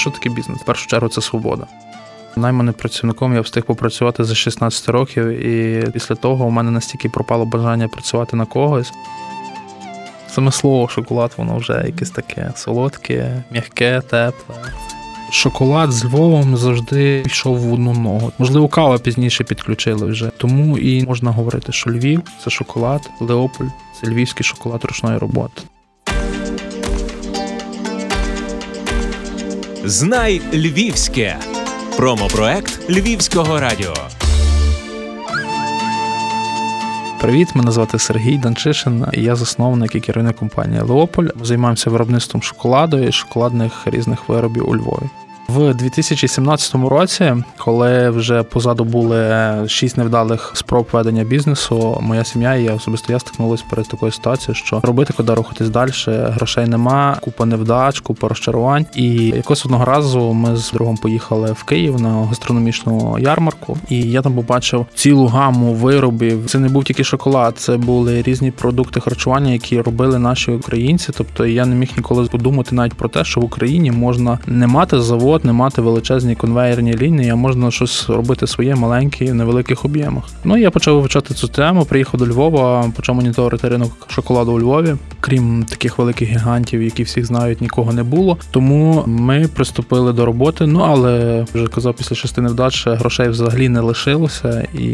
Що таке бізнес? В першу чергу це свобода. Найманим працівником я встиг попрацювати за 16 років, і після того у мене настільки пропало бажання працювати на когось. Саме слово шоколад, воно вже якесь таке солодке, м'яке, тепле. Шоколад з Львовом завжди йшов в одну ногу. Можливо, кава пізніше підключили вже. Тому і можна говорити, що Львів це шоколад, Леополь це львівський шоколад ручної роботи. Знай Львівське. Промопроект Львівського радіо. Привіт, мене звати Сергій Данчишин. Я засновник і керівник компанії Леополь. Ми займаємося виробництвом шоколаду і шоколадних різних виробів у Львові. В 2017 році, коли вже позаду були шість невдалих спроб ведення бізнесу, моя сім'я і я особисто я стикнулися перед такою ситуацією, що робити, куди рухатись далі, грошей нема, купа невдач, купа розчарувань. І якось одного разу ми з другом поїхали в Київ на гастрономічну ярмарку, і я там побачив цілу гаму виробів. Це не був тільки шоколад, це були різні продукти харчування, які робили наші українці. Тобто я не міг ніколи подумати навіть про те, що в Україні можна не мати завод завод, не мати величезні конвейерні лінії, а можна щось робити своє маленьке в невеликих об'ємах. Ну я почав вивчати цю тему. Приїхав до Львова, почав моніторити ринок шоколаду у Львові. Крім таких великих гігантів, які всіх знають, нікого не було. Тому ми приступили до роботи. Ну але вже казав, після шести невдач грошей взагалі не лишилося. І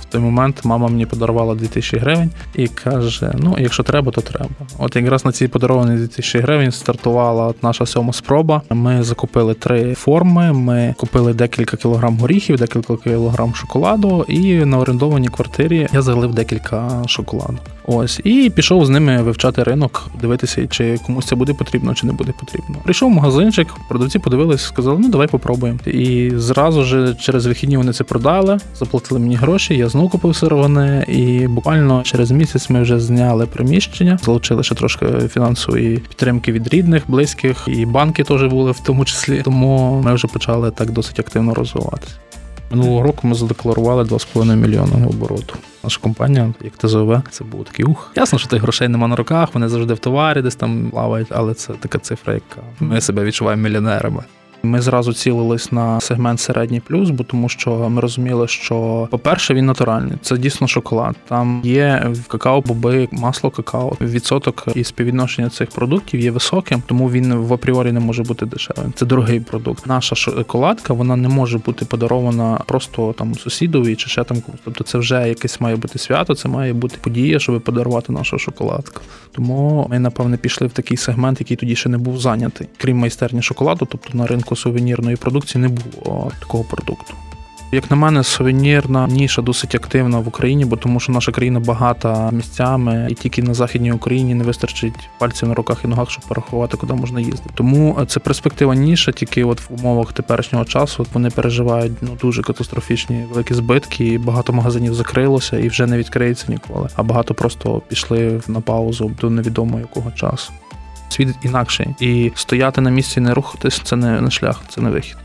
в той момент мама мені подарувала 2000 гривень і каже: Ну, якщо треба, то треба. От якраз на ці подаровані 2000 гривень стартувала наша сьома спроба. Ми закупили три форми. Ми купили декілька кілограм горіхів, декілька кілограм шоколаду, і на орендованій квартирі я залив декілька шоколаду. Ось і пішов з ними вивчати ринок, дивитися, чи комусь це буде потрібно, чи не буде потрібно. Прийшов в магазинчик, продавці подивились, сказали, ну давай попробуємо. І зразу ж через вихідні вони це продали, заплатили мені гроші. Я знову купив сировини, і буквально через місяць ми вже зняли приміщення, залучили ще трошки фінансової підтримки від рідних, близьких, і банки теж були в тому числі. Тому ми вже почали так досить активно розвиватися. Минулого року ми задекларували 2,5 мільйони обороту. Наша компанія, як ТЗВ, це був такий ух. Ясно, що тих грошей нема на руках, вони завжди в товарі, десь там плавають, але це така цифра, яка ми себе відчуваємо мільйонерами. Ми зразу цілились на сегмент середній плюс, бо тому що ми розуміли, що, по-перше, він натуральний. Це дійсно шоколад. Там є в какао, боби, масло какао. Відсоток і співвідношення цих продуктів є високим, тому він в апріорі не може бути дешевим. Це дорогий продукт. Наша шоколадка вона не може бути подарована просто там сусідові чи ще там комусь. Тобто це вже якесь має бути свято, це має бути подія, щоб подарувати нашу шоколадку. Тому ми, напевне, пішли в такий сегмент, який тоді ще не був зайнятий, крім майстерні шоколаду, тобто на ринку ринку сувенірної продукції не було такого продукту. Як на мене, сувенірна ніша досить активна в Україні, бо тому що наша країна багата місцями, і тільки на західній Україні не вистачить пальців на руках і ногах, щоб порахувати, куди можна їздити. Тому це перспектива ніша, тільки от в умовах теперішнього часу вони переживають ну дуже катастрофічні великі збитки. і Багато магазинів закрилося і вже не відкриється ніколи. А багато просто пішли на паузу до невідомо якого часу. Світ інакший. І стояти на місці, не рухатись це не шлях, це не вихід.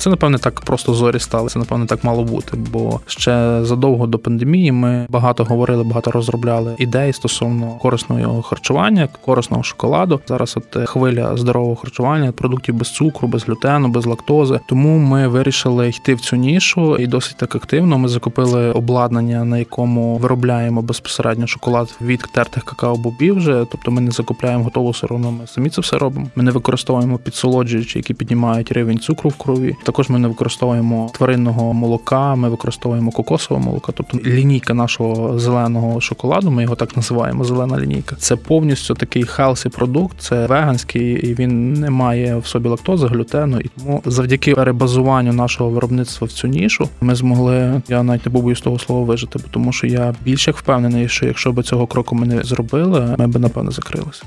Це, напевне, так просто зорі стали. Це, напевне, так мало бути. Бо ще задовго до пандемії ми багато говорили, багато розробляли ідей стосовно корисного харчування, корисного шоколаду. Зараз от хвиля здорового харчування, продуктів без цукру, без глютену, без лактози. Тому ми вирішили йти в цю нішу і досить так активно. Ми закупили обладнання, на якому виробляємо безпосередньо шоколад від тертих какао-бобів. Вже тобто ми не закупляємо готову сировину, Ми самі це все робимо. Ми не використовуємо підсолоджуючі, які піднімають рівень цукру в крові. Також ми не використовуємо тваринного молока, ми використовуємо кокосове молоко. Тобто лінійка нашого зеленого шоколаду, ми його так називаємо. Зелена лінійка. Це повністю такий хелсі продукт, це веганський, і він не має в собі лактози, глютену. І тому завдяки перебазуванню нашого виробництва в цю нішу ми змогли. Я навіть не побоюсь того слова вижити, тому що я більш як впевнений, що якщо б цього кроку ми не зробили, ми б напевно закрилися.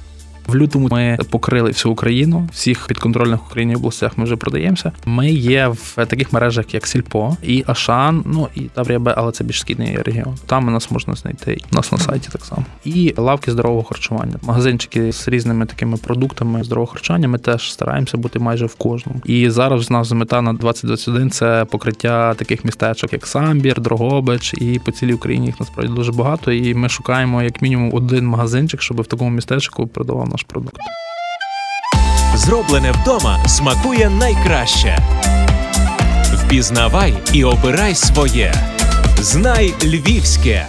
В лютому ми покрили всю Україну, всіх підконтрольних Україні областях ми вже продаємося. Ми є в таких мережах, як Сільпо і Ашан, ну і Таврія але це більш східний регіон. Там нас можна знайти. У нас на сайті так само. І лавки здорового харчування, магазинчики з різними такими продуктами здорового харчування. Ми теж стараємося бути майже в кожному. І зараз у нас мета на 2021 – це покриття таких містечок, як Самбір, Дрогобич, і по цілій Україні їх насправді дуже багато. І ми шукаємо як мінімум один магазинчик, щоб в такому містечку продавав наш продукт. Зроблене вдома смакує найкраще. Впізнавай і обирай своє. Знай львівське.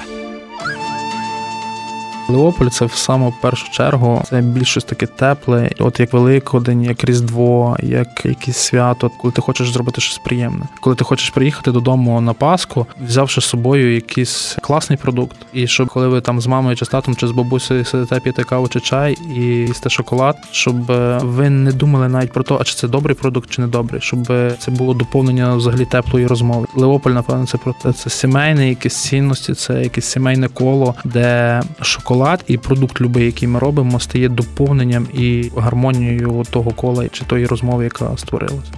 Леополь це в саму першу чергу це більш щось таке тепле, от як Великодень, як Різдво, як якесь свято, коли ти хочеш зробити щось приємне. Коли ти хочеш приїхати додому на Пасху, взявши з собою якийсь класний продукт, і щоб коли ви там з мамою чи з татом чи з бабусею сидите п'єте каву чи чай і їсте шоколад, щоб е, ви не думали навіть про те, а чи це добрий продукт, чи не добрий, щоб це було доповнення взагалі теплої розмови. Леополь, напевно, це про те, це сімейне, якісь цінності, це якесь сімейне коло, де шоколад шоколад і продукт, любий, який ми робимо, стає доповненням і гармонією того кола чи тої розмови, яка створилася.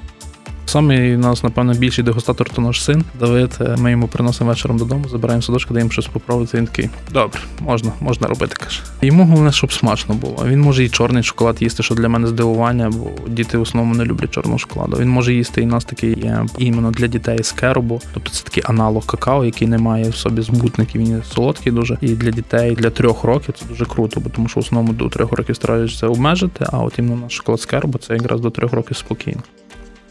Саме нас, напевно, більший дегустатор то наш син Давид. Ми йому приносимо вечором додому, забираємо садочку, даємо щось попробувати. Він такий добре, можна, можна робити. каже. Йому головне, щоб смачно було. Він може і чорний шоколад їсти, що для мене здивування, бо діти в основному не люблять чорного шоколаду. Він може їсти і у нас такий є іменно для дітей з керобу. Тобто це такий аналог какао, який не має в собі збутників. Він солодкий дуже. І для дітей для трьох років це дуже круто, бо тому що в основному до трьох років стараються обмежити. А от іменно наш шоколад з кербу це якраз до трьох років спокійно.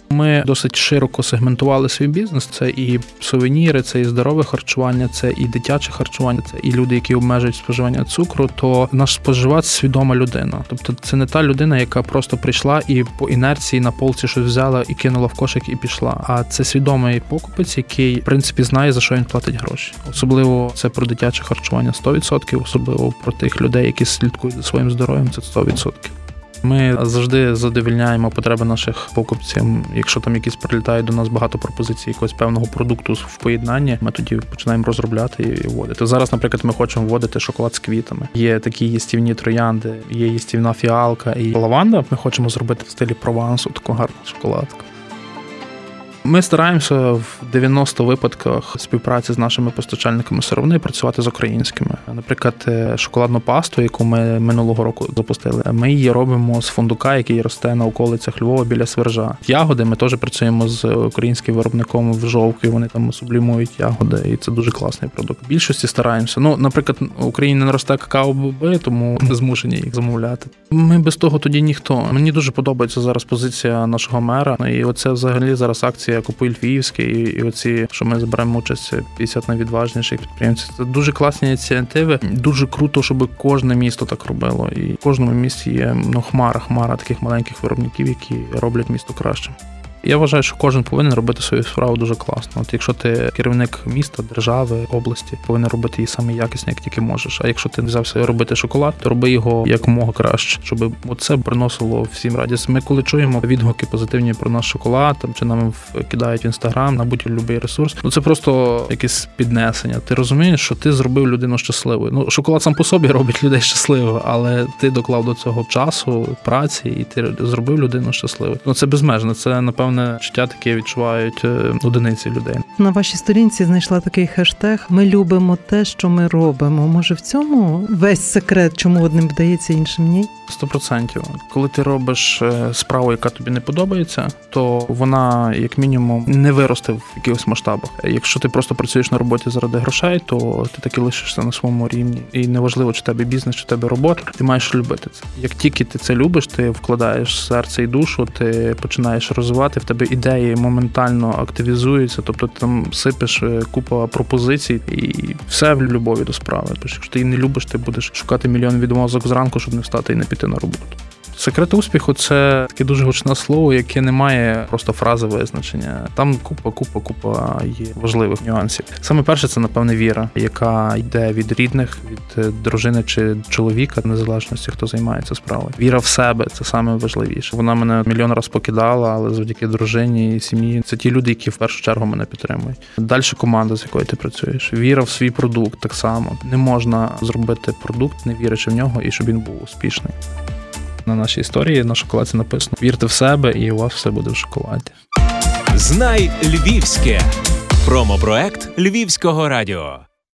Ми досить широко сегментували свій бізнес. Це і сувеніри, це і здорове харчування, це і дитяче харчування, це і люди, які обмежують споживання цукру. То наш споживач свідома людина. Тобто, це не та людина, яка просто прийшла і по інерції на полці щось взяла і кинула в кошик і пішла. А це свідомий покупець, який в принципі знає за що він платить гроші. Особливо це про дитяче харчування 100%, особливо про тих людей, які слідкують за своїм здоров'ям. Це 100%. Ми завжди задовільняємо потреби наших покупців. Якщо там якісь прилітають до нас багато пропозицій якогось певного продукту в поєднанні, ми тоді починаємо розробляти і вводити. Зараз, наприклад, ми хочемо вводити шоколад з квітами. Є такі їстівні троянди, є їстівна фіалка і лаванда. Ми хочемо зробити в стилі провансу таку гарну шоколадку. Ми стараємося в 90 випадках співпраці з нашими постачальниками сировини працювати з українськими. Наприклад, е, шоколадну пасту, яку ми минулого року запустили, ми її робимо з фундука, який росте на околицях Львова біля свержа. Ягоди ми теж працюємо з українським виробником в жовки. Вони там сублімують ягоди, і це дуже класний продукт. В Більшості стараємося. Ну, наприклад, в Україні не росте какао-боби, тому змушені їх замовляти. Ми без того тоді ніхто. Мені дуже подобається зараз позиція нашого мера. І оце взагалі зараз акція акція Купуй Львівське, і, і оці, що ми зберемо участь 50 найвідважніших підприємців. Це дуже класні ініціативи. Дуже круто, щоб кожне місто так робило. І в кожному місті є ну, хмара, хмара таких маленьких виробників, які роблять місто краще. Я вважаю, що кожен повинен робити свою справу дуже класно. От якщо ти керівник міста, держави, області, повинен робити її саме якісно, як тільки можеш. А якщо ти взявся робити шоколад, то роби його якомога краще, щоб це приносило всім радість. Ми коли чуємо відгуки позитивні про наш шоколад, там чи нам кидають в інстаграм, на будь-який ресурс. Ну це просто якесь піднесення. Ти розумієш, що ти зробив людину щасливою. Ну шоколад сам по собі робить людей щасливою, але ти доклав до цього часу, праці, і ти зробив людину щасливою. Ну це безмежно. Це напевно певне життя таке відчувають е, одиниці людей. На вашій сторінці знайшла такий хештег Ми любимо те, що ми робимо. Може, в цьому весь секрет, чому одним вдається, іншим ні? Сто процентів. Коли ти робиш е, справу, яка тобі не подобається, то вона, як мінімум, не виросте в якихось масштабах. Якщо ти просто працюєш на роботі заради грошей, то ти таки лишишся на своєму рівні. І неважливо, чи тебе бізнес, чи тебе робота. Ти маєш любити це. Як тільки ти це любиш, ти вкладаєш серце і душу, ти починаєш розвивати тебе ідеї моментально активізуються, тобто ти там сипеш е, купа пропозицій, і все в любові до справи. Тож, якщо ти її не любиш, ти будеш шукати мільйон відмозок зранку, щоб не встати і не піти на роботу. Секрет успіху це таке дуже гучне слово, яке не має просто фрази визначення. Там купа, купа, купа є важливих нюансів. Саме перше, це напевне віра, яка йде від рідних, від е, дружини чи чоловіка, незалежності, хто займається справою. Віра в себе це саме важливіше. Вона мене мільйон раз покидала, але завдяки дружині і сім'ї це ті люди, які в першу чергу мене підтримують. Далі команда, з якою ти працюєш. Віра в свій продукт так само не можна зробити продукт, не вірячи в нього, і щоб він був успішний на нашій історії на шоколаді написано: вірте в себе, і у вас все буде в шоколаді. Знай Львівське промопроект Львівського радіо.